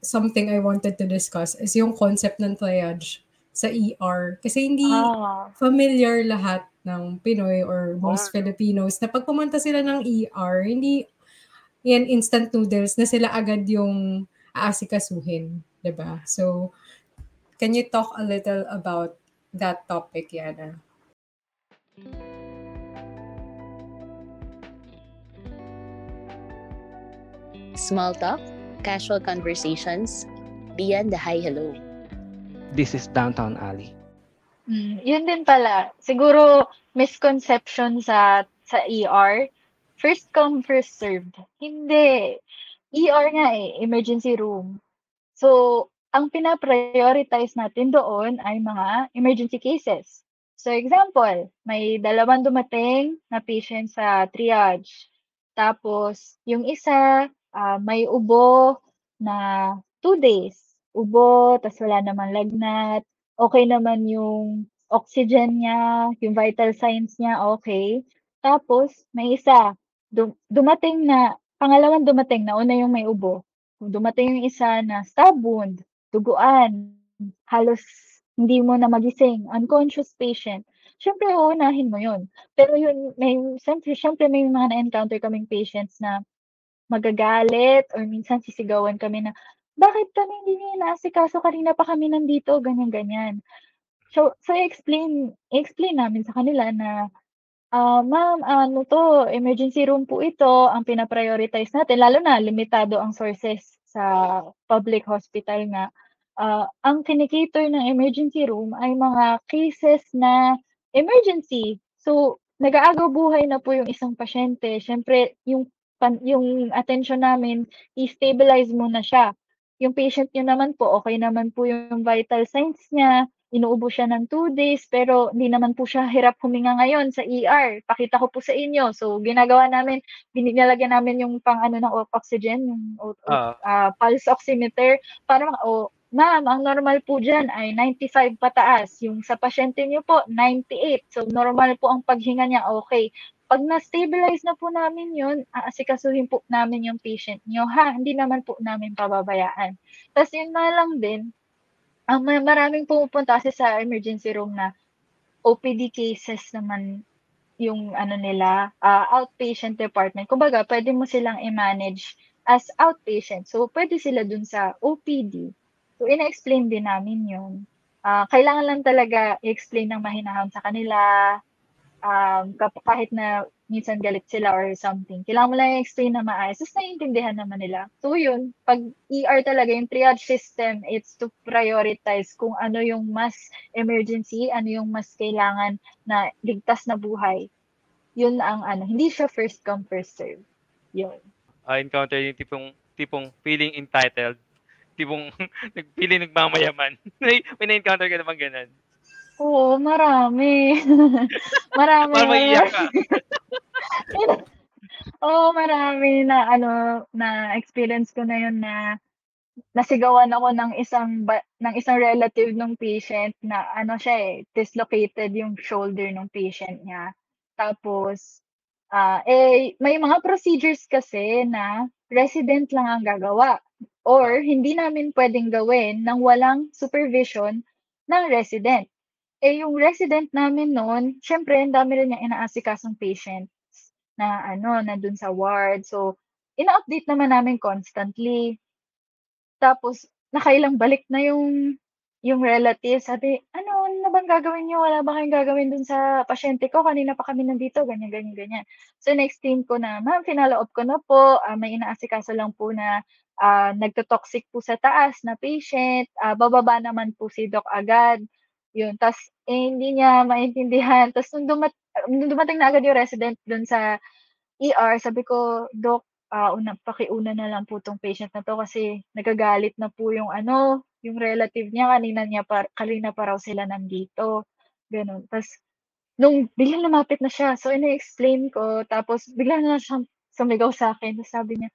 something I wanted to discuss is yung concept ng triage sa ER. Kasi hindi Ah. familiar lahat ng Pinoy or most Oh. Filipinos na pag pumunta sila ng ER, hindi yan instant noodles na sila agad yung aasikasuhin, 'di ba? So, can you talk a little about that topic, Yana? Small talk, casual conversations, beyond the hi hello. This is Downtown Alley. Mm, yun din pala. Siguro misconception sa sa ER. First come, first served. Hindi. ER nga eh, emergency room. So, ang pina-prioritize natin doon ay mga emergency cases. So, example, may dalawang dumating na patient sa triage. Tapos, yung isa, ah, may ubo na two days. Ubo, tas wala namang lagnat. Okay naman yung oxygen niya, yung vital signs niya, okay. Tapos, may isa, dum- dumating na, pangalawang dumating, nauna yung may ubo. Dumating yung isa na stab wound, duguan, halos hindi mo na magising, unconscious patient. Siyempre, uunahin mo yun. Pero yun, may, siyempre, siyempre may mga na-encounter kaming patients na magagalit or minsan sisigawan kami na, bakit kami hindi niyo inaasikaso? Kanina pa kami nandito, ganyan-ganyan. So, so i-explain, i-explain namin sa kanila na, ah, ma'am, ano to, emergency room po ito, ang pina-prioritize natin, lalo na limitado ang sources sa public hospital nga. Ah, ang kinikater ng emergency room ay mga cases na emergency. So, nag-aagaw buhay na po yung isang pasyente. Siyempre, yung pan, yung attention namin, i-stabilize muna siya. Yung patient niyo naman po, okay naman po yung vital signs niya, inuubo siya ng two days, pero hindi naman po siya hirap huminga ngayon sa ER. Pakita ko po sa inyo. So, ginagawa namin, binilagyan namin yung pang ano ng oxygen, yung Oo. ah, pulse oximeter, para o ma'am, ang normal po dyan ay 95 pataas. Yung sa pasyente niyo po, 98. So, normal po ang paghinga niya, okay. Pag na-stabilize na po namin yun, aasikasuhin po namin yung patient niyo, ha? Hindi naman po namin pababayaan. Tapos yun na lang din, ang ma- maraming pumupunta kasi sa emergency room na OPD cases naman yung ano nila, ah, outpatient department. Kumbaga, pwede mo silang i-manage as outpatient. So, pwede sila dun sa OPD. So, ina-explain din namin yun. Ah, kailangan lang talaga i-explain ng mahinahon sa kanila, um, kahit na minsan galit sila or something. Kailangan mo lang i-explain na maayos. Tapos naiintindihan naman nila. So yun, pag ER talaga, yung triage system, it's to prioritize kung ano yung mas emergency, ano yung mas kailangan na ligtas na buhay. Yun ang ano, hindi siya first come, first serve. Yun. Ah, encounter yung tipong tipong feeling entitled, tipong nagpili nagmamayaman. may may na-encounter ka naman ganun. Oo, marami. marami. Para ka. Oo, marami na ano, na experience ko na yun na nasigawan ako ng isang ba, ng isang relative ng patient na ano siya eh, dislocated yung shoulder ng patient niya. Tapos ah eh may mga procedures kasi na resident lang ang gagawa or hindi namin pwedeng gawin nang walang supervision ng resident. Eh yung resident namin noon, syempre ang dami rin niyang inaasikasong patients na ano, nandun sa ward. So, ina-update naman namin constantly. Tapos, nakailang balik na yung yung relative. Sabi, ano, ano na bang gagawin niyo? Wala ba kayong gagawin dun sa pasyente ko? Kanina pa kami nandito, ganyan, ganyan, ganyan. So, next team ko na, ma'am, finalo up ko na po. Ah, may inaasikaso lang po na ah, nagtotoxic po sa taas na patient. Ah, bababa naman po si doc agad. Yun. Tapos, eh, hindi niya maintindihan. Tapos, nung, dumat nung dumating na agad yung resident dun sa ER, sabi ko, Doc, ah, una, pakiuna na lang po tong patient na to kasi nagagalit na po yung ano, yung relative niya, kanina niya pa, kanina pa raw sila nandito. Ganun. Tapos, nung biglang lumapit na siya, so ina-explain ko, tapos bigla na siyang sumigaw sa akin. Tapos sabi niya,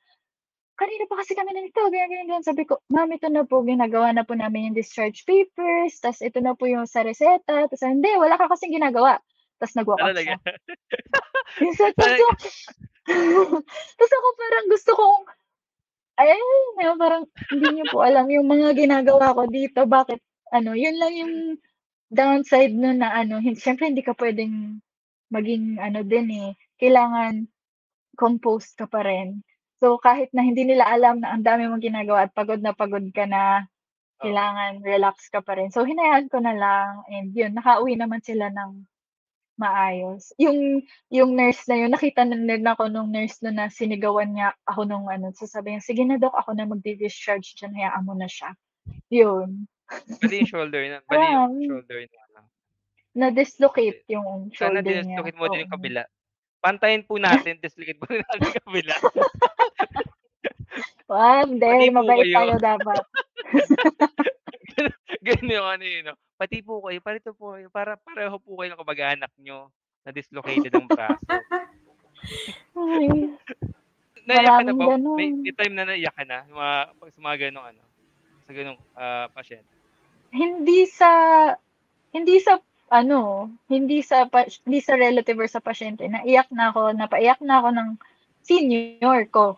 kanina pa kasi kami nandito, ganyan, ganyan, ganyan. Sabi ko, ma'am, ito na po, ginagawa na po namin yung discharge papers, tapos ito na po yung sa reseta, tapos hindi, wala ka kasing ginagawa. Tapos nag-walk out siya. tapos, tapos ako parang gusto kong, Ay, na parang hindi niyo po alam yung mga ginagawa ko dito, bakit ano, yun lang yung downside nun na ano, hin siyempre hindi ka puwedeng maging ano din, eh, kailangan composed ka pa rin. So, kahit na hindi nila alam na ang dami mong ginagawa at pagod na pagod ka na, Oo. kailangan relax ka pa rin. So, hinayaan ko na lang and yun, nakauwi naman sila ng maayos. Yung yung nurse na yun, nakita na din ako nung nurse nun na sinigawan niya ako nung ano, so sabi niya, "Sige na doc, ako na magdi-discharge diyan, hayaan mo na siya." Yun. Bali yung shoulder na bali yung shoulder ano. Na-dislocate yung Sana shoulder niya. dislocate mo din yung kabila. Pantayin po natin, dislocate mo din natin kabila. Wag, po mabait tayo dapat. Ganun yung ano yun 'no, pati po kayo, parito po kayo, para pareho po kayo ng kamag-anak niyo na dislocated ang braso. Ay, Naiyak ka na ba? May may time na naiyak ka na? Mga sa mga gano'ng ano, sa gano'ng, ah, pasyente? Hindi sa hindi sa ano, hindi sa pa hindi sa relative or sa pasyente, naiyak na ako, napaiyak na ako ng senior ko.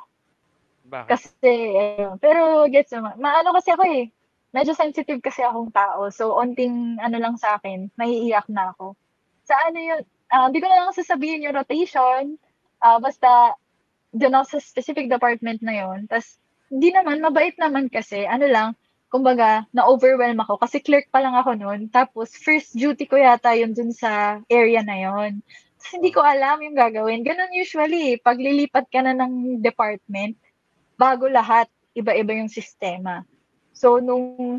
Bakit? Kasi ayun, pero gets mo, maano kasi ako, eh, medyo sensitive kasi akong tao. So, onting ano lang sa'kin, maiiyak na ako. Sa ano yun, ah, hindi ko na lang sasabihin yung rotation, ah, basta dun ako sa specific department na yun. Tas hindi naman, mabait naman kasi, ano lang, kumbaga na-overwhelm ako kasi clerk pa lang ako nun. Tapos first duty ko yata yun dun sa area na yun. Tas hindi ko alam yung gagawin. Ganun usually, eh, pag lilipat ka na ng department, bago lahat, iba-iba yung sistema. So, nung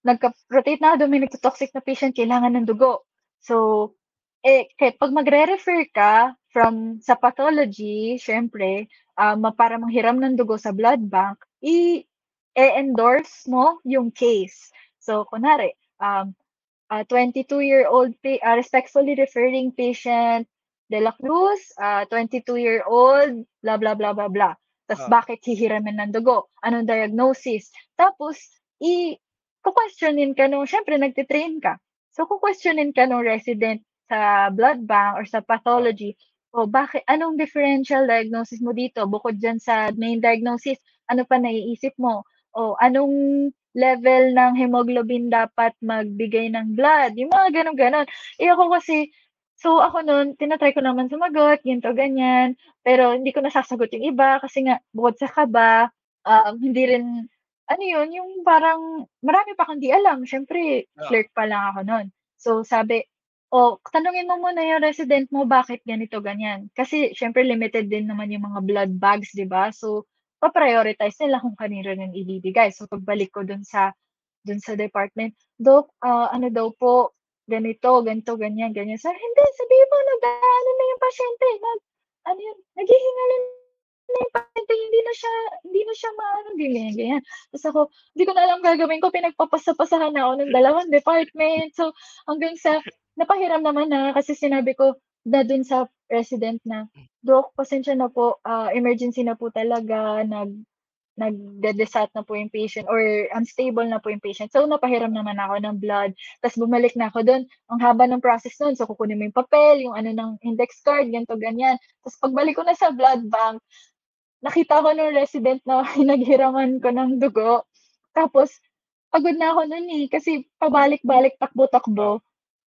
nagka-rotate na ako may nagto-toxic na patient, kailangan ng dugo. So, eh, kahit pag magre-refer ka from sa pathology, syempre, um, para manghiram ng dugo sa blood bank, i e-endorse mo yung case. So, kunwari, um, a 22-year-old pa ah, respectfully referring patient De La Cruz, ah, 22-year-old, blah, blah, blah, blah, blah. Tas Oo. bakit hihiramin ng dugo? Anong diagnosis? Tapos, i ku-questionin ka nung siyempre nagte-train ka. So, ku-questionin ka nung resident sa blood bank or sa pathology, "O bakit anong differential diagnosis mo dito bukod diyan sa main diagnosis, ano pa naiisip mo? O anong level ng hemoglobin dapat magbigay ng blood?" Yung mga gano'n, gano'n. Eh, ako kasi so ako nun tina-try ko naman sumagot, ganito, ganyan, pero hindi ko nasasagot yung iba kasi nga bukod sa kaba, um, hindi rin ano yun, yung parang marami pa akong di alam. Siyempre Oo. clerk pa lang ako nun. So, sabi, "O tanungin mo muna yung resident mo bakit ganito, ganyan." Kasi siyempre limited din naman yung mga blood bags, 'di ba? So, pa-prioritize nila kung kanino rin ibibigay. So, pagbalik ko dun sa dun sa department, "Doc, ah, ano daw po, ganito, ganito, ganyan, ganyan." Sabi, "Hindi, sabihin mo nag-aano na yung pasyente, nag ano yun, naghihinga na yung pasyente, hindi na siya hindi na siya maano, ganyan, ganyan." Tas ako, di ko na alam gagawin ko, pinagpapasa-pasahan na ako ng dalawang department. So, hanggang sa napahiram naman na kasi sinabi ko na dun sa resident na, "Doc, pasensya na po, ah, emergency na po talaga, nag nagde-desat na po yung patient or unstable na po yung patient." So, napahiram naman ako ng blood. Tas bumalik na ako dun, ang haba ng process nun. So, kukunin mo yung papel, yung ano ng index card, ganito, ganyan. Tas pagbalik ko na sa blood bank, nakita ko nung resident na pinaghiraman ko ng dugo. Tapos pagod na ako nun, eh, kasi pabalik-balik, takbo-takbo.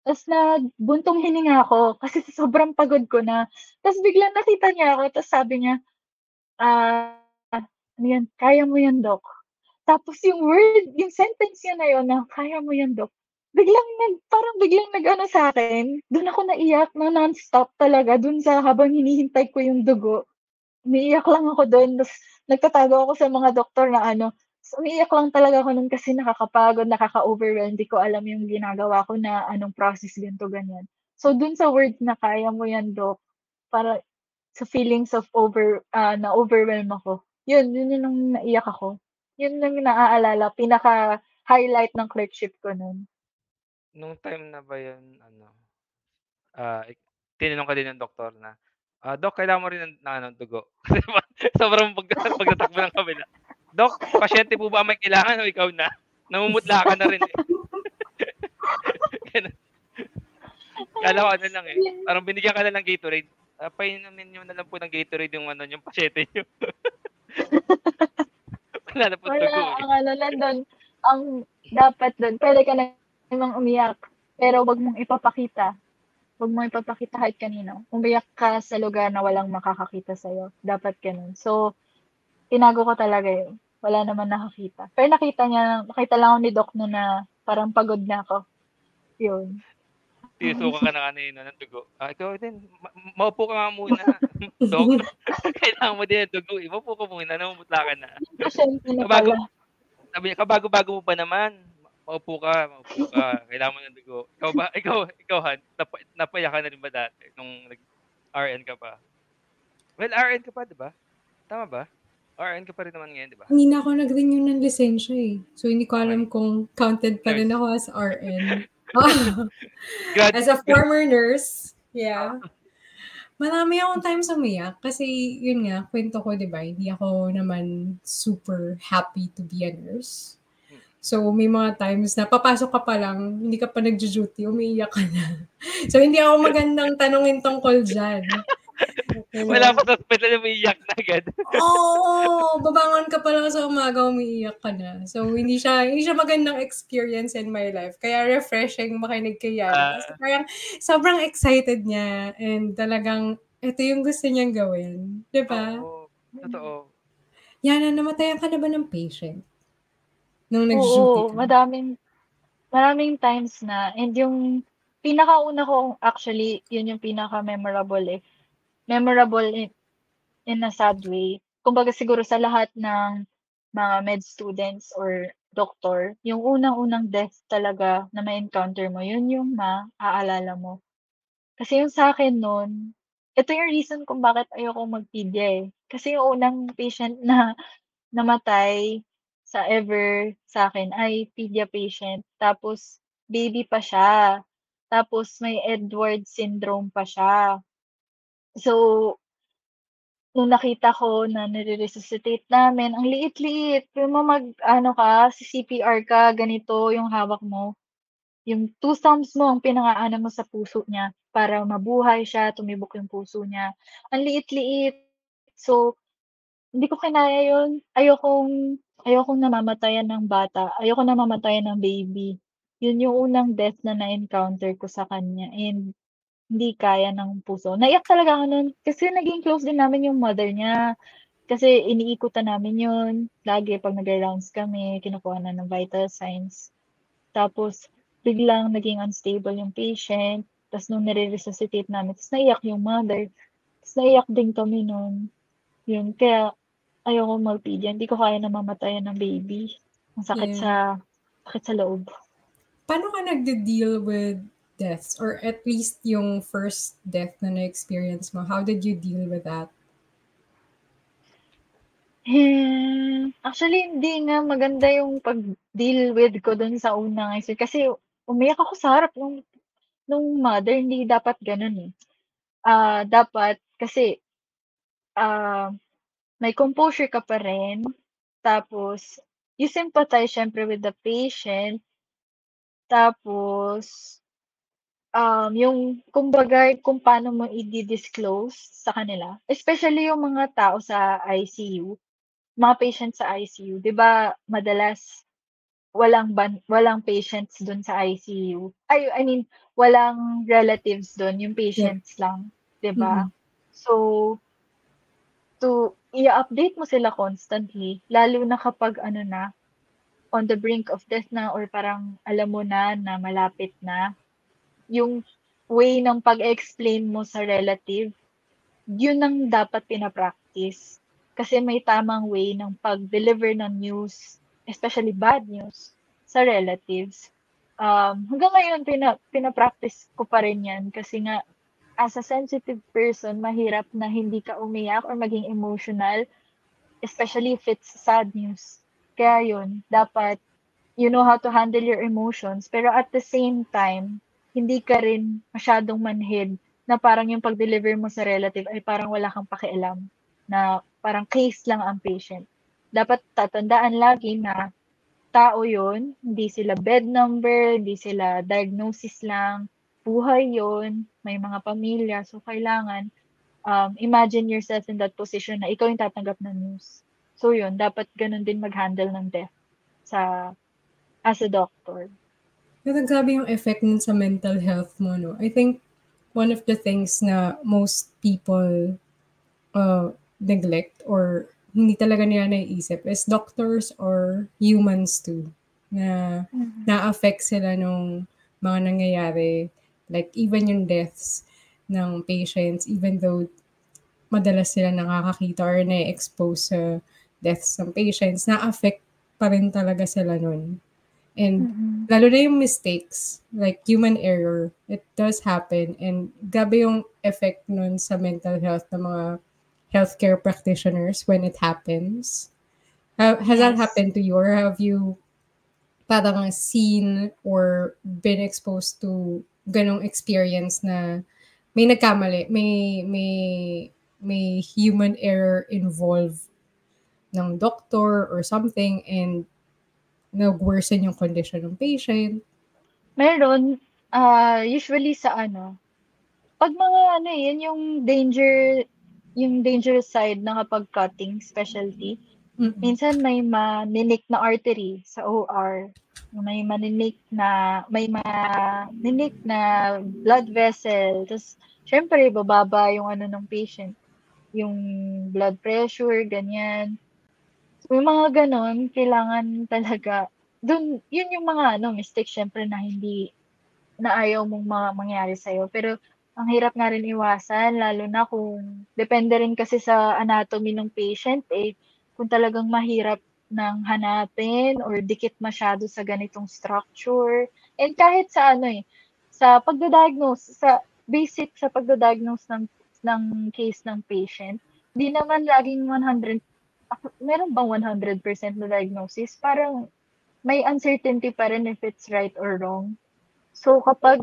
Tas nagbuntong hininga ako kasi sa sobrang pagod ko na. Tas biglang nakita niya ako tas sabi niya, ah, ano "Kaya mo yan, Doc." Tapos yung word, yung sentence niya na yun na, "Kaya mo yan, Doc." Biglang nag parang biglang nag-ano sa'kin, dun ako naiyak na nonstop talaga dun sa habang hinihintay ko yung dugo. Umiiyak lang ako dun tas nagtatago ako sa mga doktor na ano, tas umiiyak lang talaga ako nun kasi nakakapagod, nakaka-overwhelm, di ko alam yung ginagawa ko na anong process, ganito, ganyan. So, dun sa words na, "Kaya mo yan, Doc," para sa feelings of over ah, na-overwhelm ako. Yun, yun yung naiyak ako. Yun yung naaalala, pinaka-highlight ng clerkship ko nun. Nung time na ba yun ano, ik tinanong ka din ng doktor na, ah, "Doc, kailangan mo rin ng ng ano, dugo." Sobrang pag pagtatakbo ng kabila, "Doc, pasyente po ba may kailangan o ikaw na? Namumutla ka na rin, eh." Akala ko ano lang, eh, parang binigyan ka na ng Gatorade, ah, "Painumin niyo na lang po ng Gatorade yung ano niyong pasyente niyo." Wala na po Wala, dugo eh. ang ano lang doon, ang dapat doon, pwede ka namang umiyak, pero wag mong ipapakita. Wag mong ipapakita kahit kanino. Umiyak ka sa lugar na walang makakakita sa'yo. Dapat ganun. So, tinago ko talaga yun. Wala naman nakakita. Pero nakita niya, nakita lang ako ni Doc no na parang pagod na ako. Yun. Tinusukan ka na kanina ng dugo. Ah, ikaw din, ma- maupo ka nga muna. Dok, kailangan mo din ng dugo. Eh. Maupo ka muna, namumutla ka na. Kabago, sabi niya, kabago-bago mo pa naman. Maupo ka, maupo ka. Kailangan mo ng dugo. Ikaw ba, ikaw, ikaw Han, napa, napaya ka na rin ba dati nung nag-RN ka pa? Well, RN ka pa, di ba? Tama ba? RN ka pa rin naman ngayon, di ba? Hindi na ako nag-renew ng lisensya eh. So, hindi ko alam kung counted pa rin ako as RN. As a former nurse, yeah. Marami akong times umiyak kasi yun nga, kwento ko, di ba, hindi ako naman super happy to be a nurse. So, may mga times na papasok ka pa lang, hindi ka pa nag-duty, umiiyak ka na. So, hindi ako magandang tanongin tungkol dyan. Wala pa sa hospital na umiiyak na agad. Oo, babangon ka pa lang sa umaga, umiiyak ka na. So, hindi siya, hindi siya magandang experience in my life. Kaya refreshing makinig kay Yana. Kasi parang sobrang excited niya and talagang ito yung gusto niyang gawin. Di ba? Oo, totoo. Yana, namatayan ka na ba ng patient? Nung Oo, nag-duty ka? madaming, maraming times na. And yung pinakauna ko, actually, yun yung pinaka-memorable eh. Memorable in, in a sad way. Kumbaga siguro sa lahat ng mga med students or doctor, yung unang-unang death talaga na ma-encounter mo, yun yung maaalala mo. Kasi yung sa akin noon, ito yung reason kung bakit ayoko magpedia eh. Kasi yung unang patient na namatay sa ever sa akin ay pedia patient. Tapos, baby pa siya. Tapos, may Edward syndrome pa siya. So, nung nakita ko na nire-resuscitate namin, ang liit-liit. Pero mo mag, ano ka, si CPR ka, ganito yung hawak mo. Yung two thumbs mo, ang pinangaana mo sa puso niya para mabuhay siya, tumibok yung puso niya. Ang liit-liit. So, hindi ko kinaya yun. Ayokong, ayokong namamatayan ng bata. Ayoko namamatayan ng baby. Yun yung unang death na na-encounter ko sa kanya. And hindi kaya ng puso. Naiyak talaga ako nun. Kasi naging close din namin yung mother niya. Kasi iniikutan namin yun. Lagi pag nag-rounds kami, kinukuha na ng vital signs. Tapos, biglang naging unstable yung patient. Tapos nung nire-resuscitate namin, tapos naiyak yung mother. Tapos naiyak din kami nun. Yun, kaya ayoko magpedia. Hindi ko kaya na mamatayan ng baby. Ang sakit Yeah. sa, sakit sa loob. Paano ka nagde-deal with deaths? Or at least yung first death na na-experience mo, how did you deal with that? Hmm, actually hindi nga maganda yung pag-deal with ko dun sa unang ICU kasi umiyak ako sa harap nung nung mother, hindi dapat ganun, eh. Ah, dapat kasi, ah, may composure ka pa rin, tapos you sympathize siyempre with the patient. Tapos, um, yung kumbaga kung paano mo i-di-disclose sa kanila, especially yung mga tao sa ICU, mga patient sa ICU, 'di ba madalas walang ban walang patients dun sa ICU. Ay, I mean, walang relatives dun, yung patients lang, 'di ba? Mhm. So, to i-update mo sila constantly, lalo na kapag ano na, on the brink of death na or parang alam mo na na malapit na, yung way ng pag-explain mo sa relative, yun ang dapat pina-practice. Kasi may tamang way ng pag-deliver ng news, especially bad news, sa relatives. Um, hanggang ngayon, pina, pina-practice ko pa rin yan kasi nga, as a sensitive person, mahirap na hindi ka umiyak or maging emotional, especially if it's sad news. Kaya yun, dapat you know how to handle your emotions, pero at the same time, hindi ka rin masyadong manhid na parang yung pag-deliver mo sa relative ay parang wala kang pakialam na parang case lang ang patient. Dapat tatandaan lagi na tao yon hindi sila bed number, hindi sila diagnosis lang, buhay yon may mga pamilya, so kailangan um, imagine yourself in that position na ikaw yung tatanggap ng news. So yun, dapat gano'n din mag-handle ng death sa as a doctor. Pero grabe yung effect nun sa mental health mo, no? I think one of the things na most people uh, neglect or hindi talaga nila naiisip is doctors or humans too na Mhm. na-affect sila nung mga nangyayari like even yung deaths ng patients even though madalas sila nakakakita or na-expose sa deaths ng patients na-affect pa rin talaga sila nun and Mhm. lalo na yung mistakes, like human error, it does happen. And grabe yung effect nun sa mental health ng mga healthcare practitioners when it happens. Ha- has that happened to you or have you parang seen or been exposed to ganong experience na may nagkamali, may may may human error involved ng doctor or something and nag-worsen yung condition ng patient. Meron, ah, usually sa ano, 'pag mga ano, eh, yun yung danger yung dangerous side na kapag cutting specialty, Mm. minsan may maninik na artery sa OR, may maninik na may maninik na blood vessel, ta's siyempre bababa yung ano ng patient, yung blood pressure, ganyan. May mga gano'n, kailangan talaga dun yun yung mga ano, mistake siyempre na hindi na ayaw mong ma mangyari sa'yo. Pero ang hirap nga rin iwasan lalo na kung depende rin kasi sa anatomy ng patient, eh, kung talagang mahirap ng hanapin or dikit masyado sa ganitong structure. And kahit sa ano, eh, sa pagda-diagnose, sa basic sa pagda-diagnose ng ng case ng patient, di naman laging 100 ako meron bang 100% na diagnosis? Parang may uncertainty pa rin if it's right or wrong. So kapag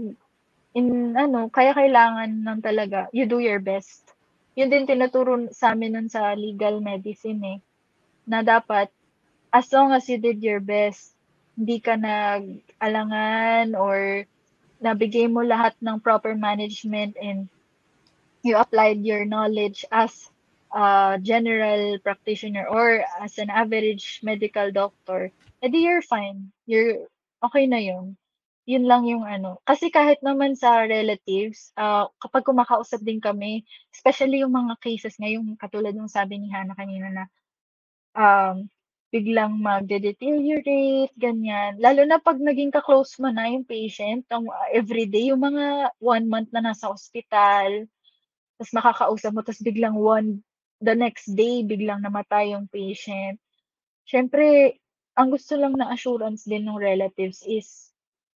in ano, kaya kailangan ng talaga you do your best. Yun din tinuturo sa'min nun sa legal medicine, eh, na dapat as long as you did your best, hindi ka nag-alangan or nabigay mo lahat ng proper management and you applied your knowledge as a general practitioner or as an average medical doctor, eh, di you're fine. You're okey na yun. Yun lang yung ano kasi kahit naman sa relatives, ah, kapag kumakausap din kami, especially yung mga cases nga yung katulad nung sabi ni Hannah kanina na, um, biglang magde-deteriorate, ganyan. Lalo na 'pag naging ka-close mo na yung patient ng everyday, yung mga 1 month na nasa ospital, ta's makakausap mo ta's biglang one the next day biglang namatay yung patient. Siyempre ang gusto lang na assurance din nung relatives is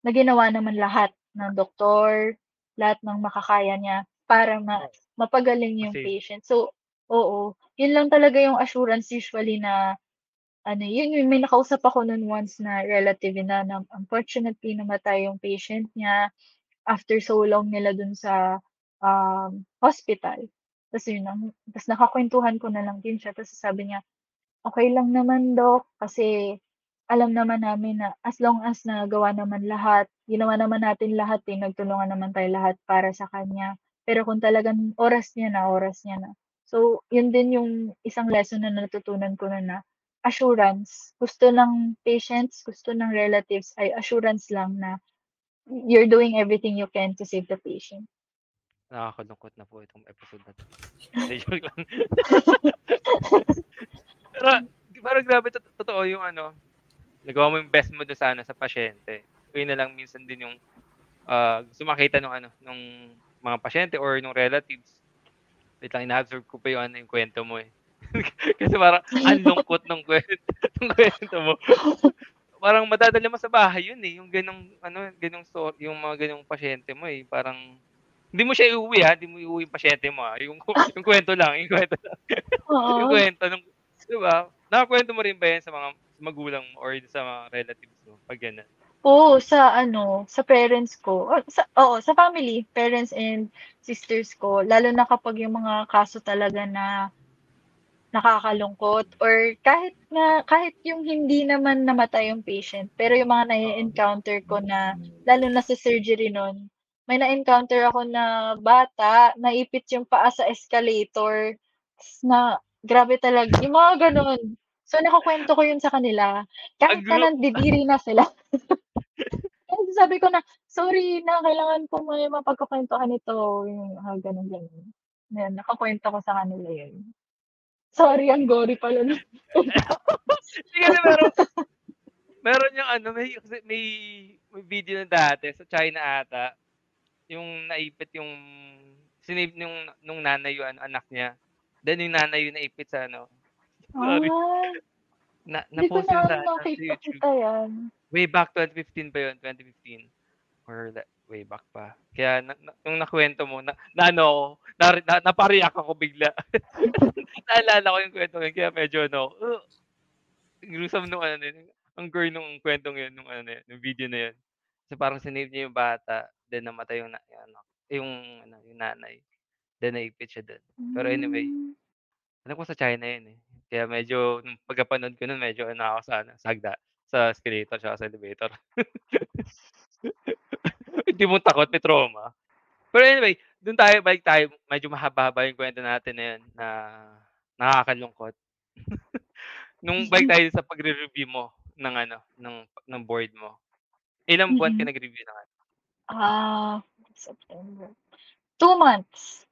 na ginawa naman lahat ng doktor, lahat ng makakaya niya para ma mapagaling yung patient. So oo, yun lang talaga yung assurance usually na ano, yun yung may nakausap ako nun once na relative na na unfortunately namatay yung patient niya after so long nila dun sa, um, hospital. Ta's yun na ta's nakakwentuhan ko na lang din siya ta's sabi niya, "Okey lang naman doc kasi alam naman namin na as long as nagawa naman lahat, ginawa naman natin lahat, eh, nagtulungan naman tayo lahat para sa kanya. Pero kung talagang oras niya na, oras niya na." So yun din yung isang lesson na natutunan ko nun na assurance. Gusto ng patients, gusto ng relatives ay assurance lang na you're doing everything you can to save the patient. Nakakalungkot na po itong episode na 'to. Hindi, joke lang. Pero parang grabe to totoo yung ano, nagawa mo yung best mo dun sa ano, sa pasyente. Yun na lang minsan din yung, ah, gusto makita nung ano, nung mga pasyente or nung relatives. Wait lang, ina-absorb ko pa yung ano, yung kuwento mo, eh. Kasi parang ang lungkot nung kuwento nung kuwento mo. Parang madadala mo sa bahay yun, eh, yung gano'ng ano, gano'ng sto yung mga gano'ng pasyente mo, eh. Parang hindi mo siya iuwi, ah, hindi mo iuwi yung pasyente mo, ah, yung yung kuwento lang, yung kuwento lang. Yung Oo. kuwento nung 'di ba? Nakakuwento mo rin ba yan sa mga magulang mo or sa mga relatives mo 'pag gano'n? Oo, sa ano, sa parents ko, o sa oo, sa family, parents and sisters ko. Lalo na kapag yung mga kaso talaga na nakakalungkot or kahit na kahit yung hindi naman namatay yung patient, pero yung mga Oo. na-e-encounter ko na lalo na sa surgery nun, may na-encounter ako na bata, naipit yung paa sa escalator, ta's na grabe talaga yung mga gano'n. So, nakukwento ko yun sa kanila. Kahit na nandidiri na sila. Kasi sabi ko na, sorry na, kailangan ko may mapagkukwentuhan ito. Yung, ah, ganun, ganun. Yan, nakakwento ko sa kanila yun. Sorry, ang gory pala. Hindi kasi meron, meron yung ano, may, may, may video na dati sa China ata, yung naipit yung, sinave nung, nung nanay yung ano, anak niya. Then yung nanay yung naipit sa ano, Sorry. Ah, na, na-post na sa, ano, sa YouTube. yan. Way back 2015 pa yun, 2015. Or la- way back pa. Kaya na, na, nung nakwento mo, na, na ano, na, na, napariyak ako bigla. Naalala ko yung kwento yun, kaya medyo ano, uh, gruesome nung ano, yun, ang gore nung kwentong yun, nung ano, yun, nung video na yun. So parang sinave niya yung bata, then namatay yung, na, yung, ano, yung, ano, yung nanay. Then naipit siya doon. Pero anyway, Mm. alam ko sa China yun eh. Kaya medyo, nung pagkapanood ko nun, medyo ano ako sa, ano, sa hagda, sa escalator, tsaka sa elevator. Hindi mo takot, may trauma. Pero anyway, dun tayo, balik tayo, medyo mahaba-haba yung kwento natin na yun, na nakakalungkot. nung balik tayo sa pagre-review mo ng ano, ng, ng board mo. Ilang buwan ka Mhm. nag-review ng ano? Ah, September. Two months.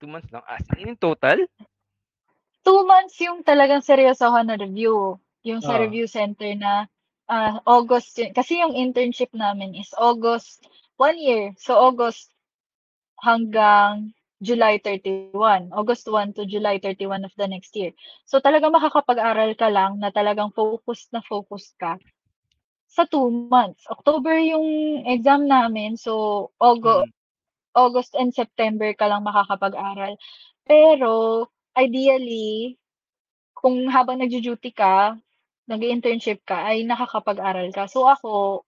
Two months lang. As in, in total? Two months yung talagang seryoso ako na review. Yung sa Oo. review center na ah, August yun. Kasi yung internship namin is August, one year. So, August hanggang July 31. August 1 to July 31 of the next year. So, talagang makakapag-aral ka lang na talagang focused na focused ka sa two months. October yung exam namin. So, August, Mm. August and September ka lang makakapag-aral. Pero, ideally, kung habang nagjo-duty ka, nag-internship ka, ay nakakapag-aral ka. So ako,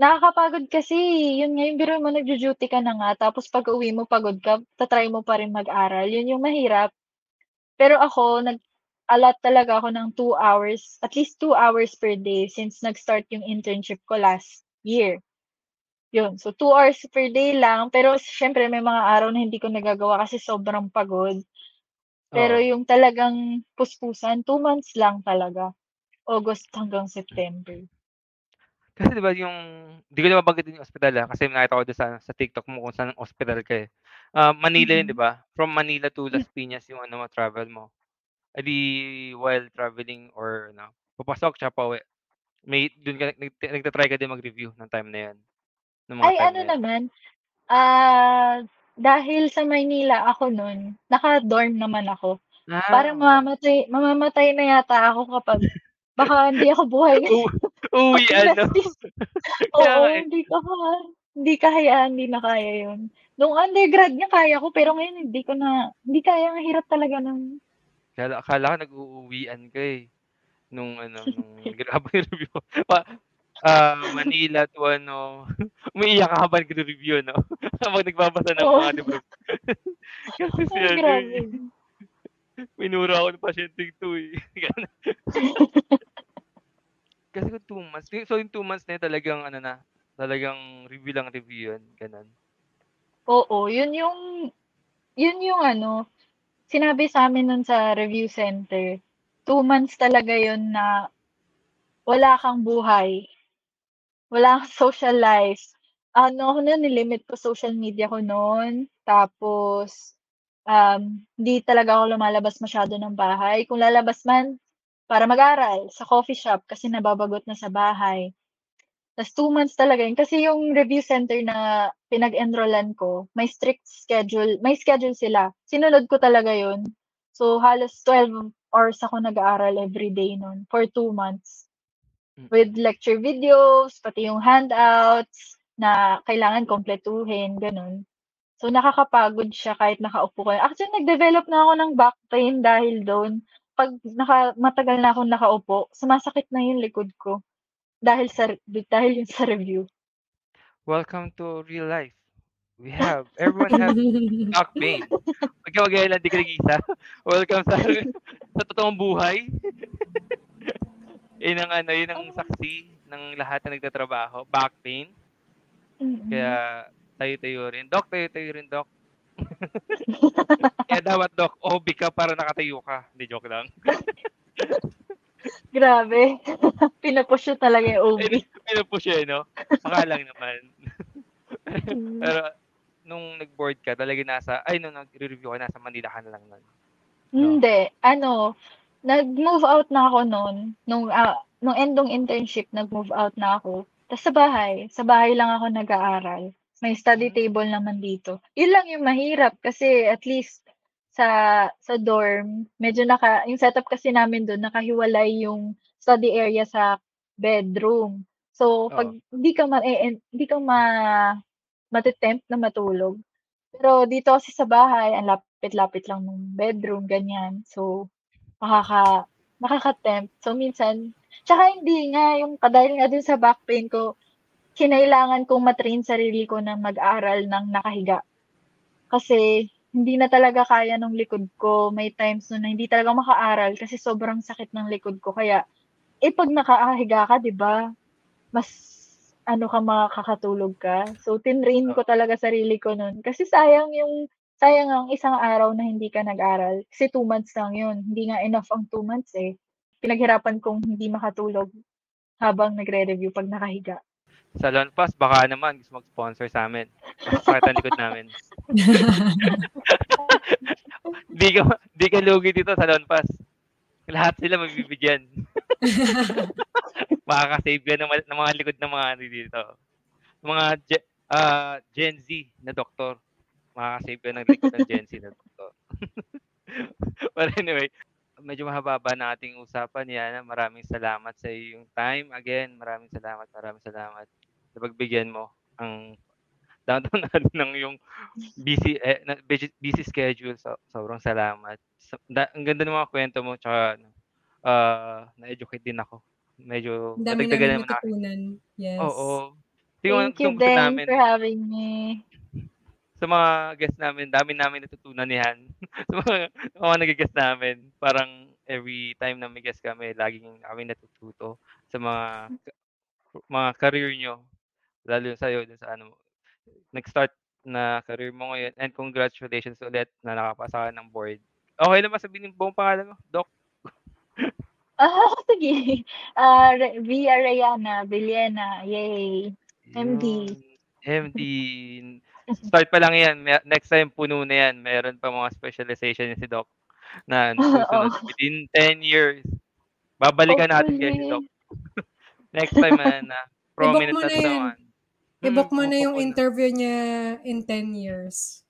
nakakapagod kasi. Yun nga yung biro mo, nagjo-duty ka na nga, tapos pag-uwi mo pagod ka, tatry mo pa rin mag-aral. Yun yung mahirap. Pero ako, nag allot talaga ako ng 2 hours, at least 2 hours per day since nag-start yung internship ko last year. Yun. So, 2 hours per day lang. Pero syempre, may mga araw na hindi ko nagagawa kasi sobrang pagod. Pero Oo. yung talagang puspusan, 2 months lang talaga. August hanggang September. Kasi 'di ba yung di ko na babanggitin yung ospital, ah, kasi nakita ko dun sa sa TikTok mo kung saan ospital ka, eh. Ah, Manila yun, 'di ba? From Manila to. Las Piñas yung ano mo, travel mo. Eh, di while traveling or ano, papasok tsaka pauwi, may dun ka nag nagta-try ka din mag-review ng time na yun, nung mga Ay time ano na naman, ah, dahil sa Maynila ako nun, naka-dorm naman ako. Ah, Parang okey. mamamatay mamamatay na yata ako kapag baka hindi ako buhay U pag ano? Kaya Oo, eh. hindi ko kaya hindi kaya, hindi na kaya yun. Nung undergrad nga kaya ko, pero ngayon hindi ko na hindi kaya, ang hirap talaga nun. Akala akala ko nag-uuwian ka, eh, nung ano, nung habang nire-review mo. Pa ah, Manila to ano, umiiyak ka habang nagre-review 'no? Habang nagbabasa ng mga libro. Kasi si Ay, ano, grabe. eh, minura ako ng pasyenteng 'to, eh. Kasi kung 2 months, so yung 2 months na yun talagang ano na, talagang review lang review yun, gano'n? Oo, yun yung yun yung ano, sinabi sa'min nun sa review center. 2 months talaga yun na wala kang buhay. Wala kang social life. Ano ako nun, nilimit ko social media ko nun. Tapos, um, hindi talaga ako lumalabas masyado ng bahay. Kung lalabas man, para mag-aral sa coffee shop kasi nababagot na sa bahay. Tas 2 months talaga yun. Kasi yung review center na pinag-enrollan ko, may strict schedule may schedule sila. Sinunod ko talaga yun. So, halos 12 hours ako nag-aaral everyday nun for 2 months. With Mm. lecture videos, pati yung handouts na kailangan kumpletuhin, gano'n. So, nakakapagod siya kahit nakaupo ka. Actually, nag-develop na ako ng back pain dahil dun. 'Pag naka matagal na akong nakaupo, sumasakit na yung likod ko. Dahil sa dahil yun sa review. Welcome to real life. We have everyone has back pain. Huwag kang mag-alala, di ka nag-iisa. Welcome sa sa totoong buhay. Yun ang ano, yun ang saksi ng lahat na nagtatrabaho, back pain. Kaya tayo-tayo rin. Doc, tayo-tayo rin, Doc. Kaya dapat, Doc, OB ka para nakatayo ka. Hindi, joke lang. Grabe. Pinapush talaga yung OB. Pinupush siya, eh, no? Baka lang naman. Pero nung nag-board ka, talaga nasa, ay, nung nag-review ka, nasa Manila ka na lang nun. Hindi. Ano, nag-move out na ako noon. Nung, ah, nung endong internship, nag-move out na ako. Tapos sa bahay, sa bahay lang ako nag-aaral. May study Hmm. table naman dito. Yun lang yung mahirap kasi at least sa sa dorm, medyo naka yung setup kasi namin doon nakahiwalay yung study area sa bedroom. So, pag Oo. hindi ka ma eh, hindi ka ma mate-tempt na matulog. Pero dito kasi sa bahay, ang lapit-lapit lang ng bedroom, ganyan. So, nakaka nakaka-tempt. So, minsan tsaka hindi nga yung dahil nga din sa back pain ko, kinailangan kong ma-train sarili ko na mag-aral ng nakahiga. Kasi hindi na talaga kaya nung likod ko. May times nun na hindi talaga makaaral kasi sobrang sakit ng likod ko. Kaya, eh, pag nakahiga ka, 'di ba, mas ano ka, makakatulog ka. So, tinrain ko talaga sarili ko nun. Kasi sayang yung sayang ang isang araw na hindi ka nag-aral. Kasi 2 months lang yun. Hindi nga enough ang 2 months, eh. Pinaghirapan kong hindi makatulog habang nagre-review 'pag nakahiga. Sa Lonpas, baka naman gusto mag-sponsor sa'min. Masakit ang likod namin. Di ka di ka lugi dito sa Lonpas. Lahat sila mabibigyan. Makaka-save ka ng, ng mga likod ng mga ano dito. Mga Ge- ah, Gen Z na doktor. Makaka-save ka ng likod ng Gen Z na doktor. But anyway, medyo mahaba na ating usapan yan. Maraming salamat sa iyong time. Again, maraming salamat, maraming salamat sa pagbigyan mo ang downtown natin ng yung busy eh, na, busy, busy schedule. So, sobrang salamat. So, da, ang ganda ng mga kwento mo tsaka uh, na-educate din ako. Medyo dami namin naman ako. natutunan. Yes. Oo. Tingnan Thank you din namin for having me. sa mga guests namin, dami namin natutunan niyan. sa mga, sa mga nag-guest namin, parang every time na may guest kami, laging kami natututo sa mga mga career nyo. Lalo sa iyo, sa ano, nag-start na career mo ngayon. And congratulations ulit na nakapasa ka ng board. Okay na ba sabihin yung buong pangalan mo, Doc? Ah, sige. Ah, Re- Via Rayana, Villena. Yay. MD. Yun. MD. Start pa lang yan. Next time, puno na yan. Meron pa mga specialization yan si Doc na susunod. Oo. Within 10 years. Babalikan natin kayo si Doc. Next time na, na prominent na na yan. naman. I-book mo Mm, na yung interview niya in 10 years.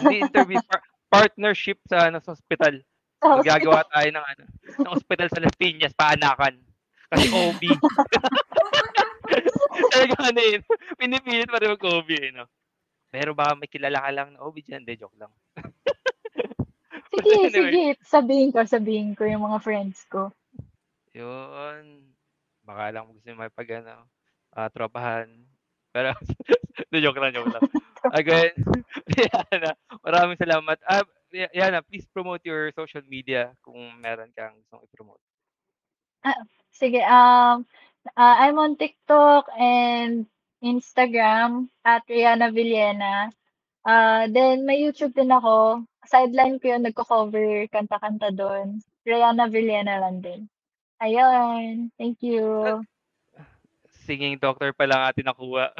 Hindi interview, par- partnership sa ano sa hospital. Magagawa tayo ng ano, ng hospital sa Las Piñas, paanakan. Kasi OB. Talaga ano yun, pinipilit pa rin mag-OB eh, no? Pero ba may kilala ka lang na OB dyan? Hindi, joke lang. sige, Anyway. sige. Sabihin ko, sabihin ko yung mga friends ko. Yun. Baka lang gusto nyo may pag ano, ah, tropahan. Pero, Hindi, joke lang, joke lang. Again, Yana, maraming salamat. Ah, Yana, please promote your social media kung meron kang gustong i-promote. Sige, um, ah, I'm on TikTok and Instagram at Rihanna Villena. Ah, then may YouTube din ako. Sideline ko yun, nagko-cover kanta-kanta doon. Rihanna Villena lang din. Ayun. Thank you. Singing doctor pa lang atin nakuha.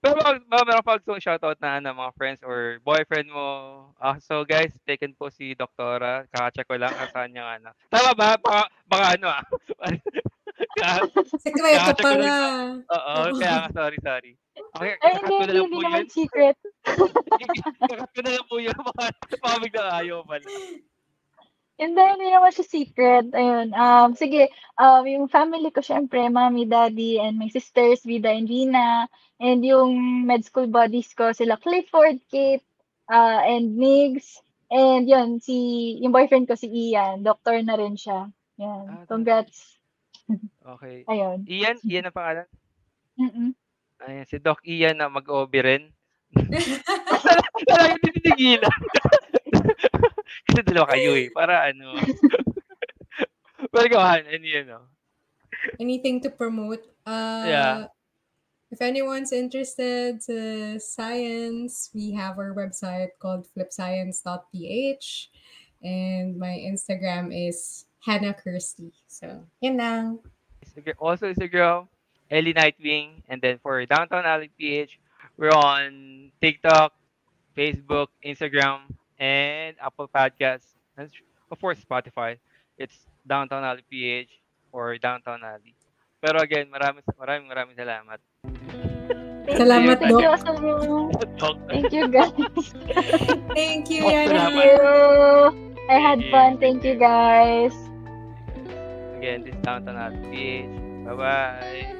Pero baka meron pa gusto shoutout na ano, mga friends or boyfriend mo. Ah, so guys, taken po si Doktora. Kaka-check ko lang saan yung ano. Tama ba? Baka, baka ano ah. Sekreto pala. lang Oo, kaya nga, sorry, sorry. Okay, Ay, hindi, hindi, hindi naman secret. Kakat ko na lang po yun. Baka, baka biglang ayaw pala. Hindi, hindi naman siya secret. Ayun. Um, sige, um, yung family ko, syempre, mommy, daddy, and my sisters, Vida and Vina. And yung med school buddies ko, sila Clifford, Kate, uh, and Migs. And yun, si, yung boyfriend ko, si Ian. Doctor na rin siya. Ah, Yan. doctor. Congrats. Okay. Ayun. Ian, Ian ang pangalan? Mm-mm. Ayan, si Doc Ian na mag-OB rin. Talagang titigilan. Kasi dalawa kayo eh. Para ano. Pero gawahan, ano yun, no? Anything to promote? Uh, Yeah. If anyone's interested to science, we have our website called flipscience.ph. And my Instagram is Hannah Kirsty. So, yun lang. Instagram, also Instagram, Ellie Nightwing. And then for Downtown Alley PH, we're on TikTok, Facebook, Instagram, and Apple Podcasts. And of course, Spotify. It's Downtown Alley PH or Downtown Alley. Pero again, maraming maraming maraming salamat. Salamat, you. Thank Doc. you also. Doc. Thank you guys. Thank you, Yana. Thank you. I had fun. Thank you guys. Again, this is Downtown Alley PH. Bye-bye.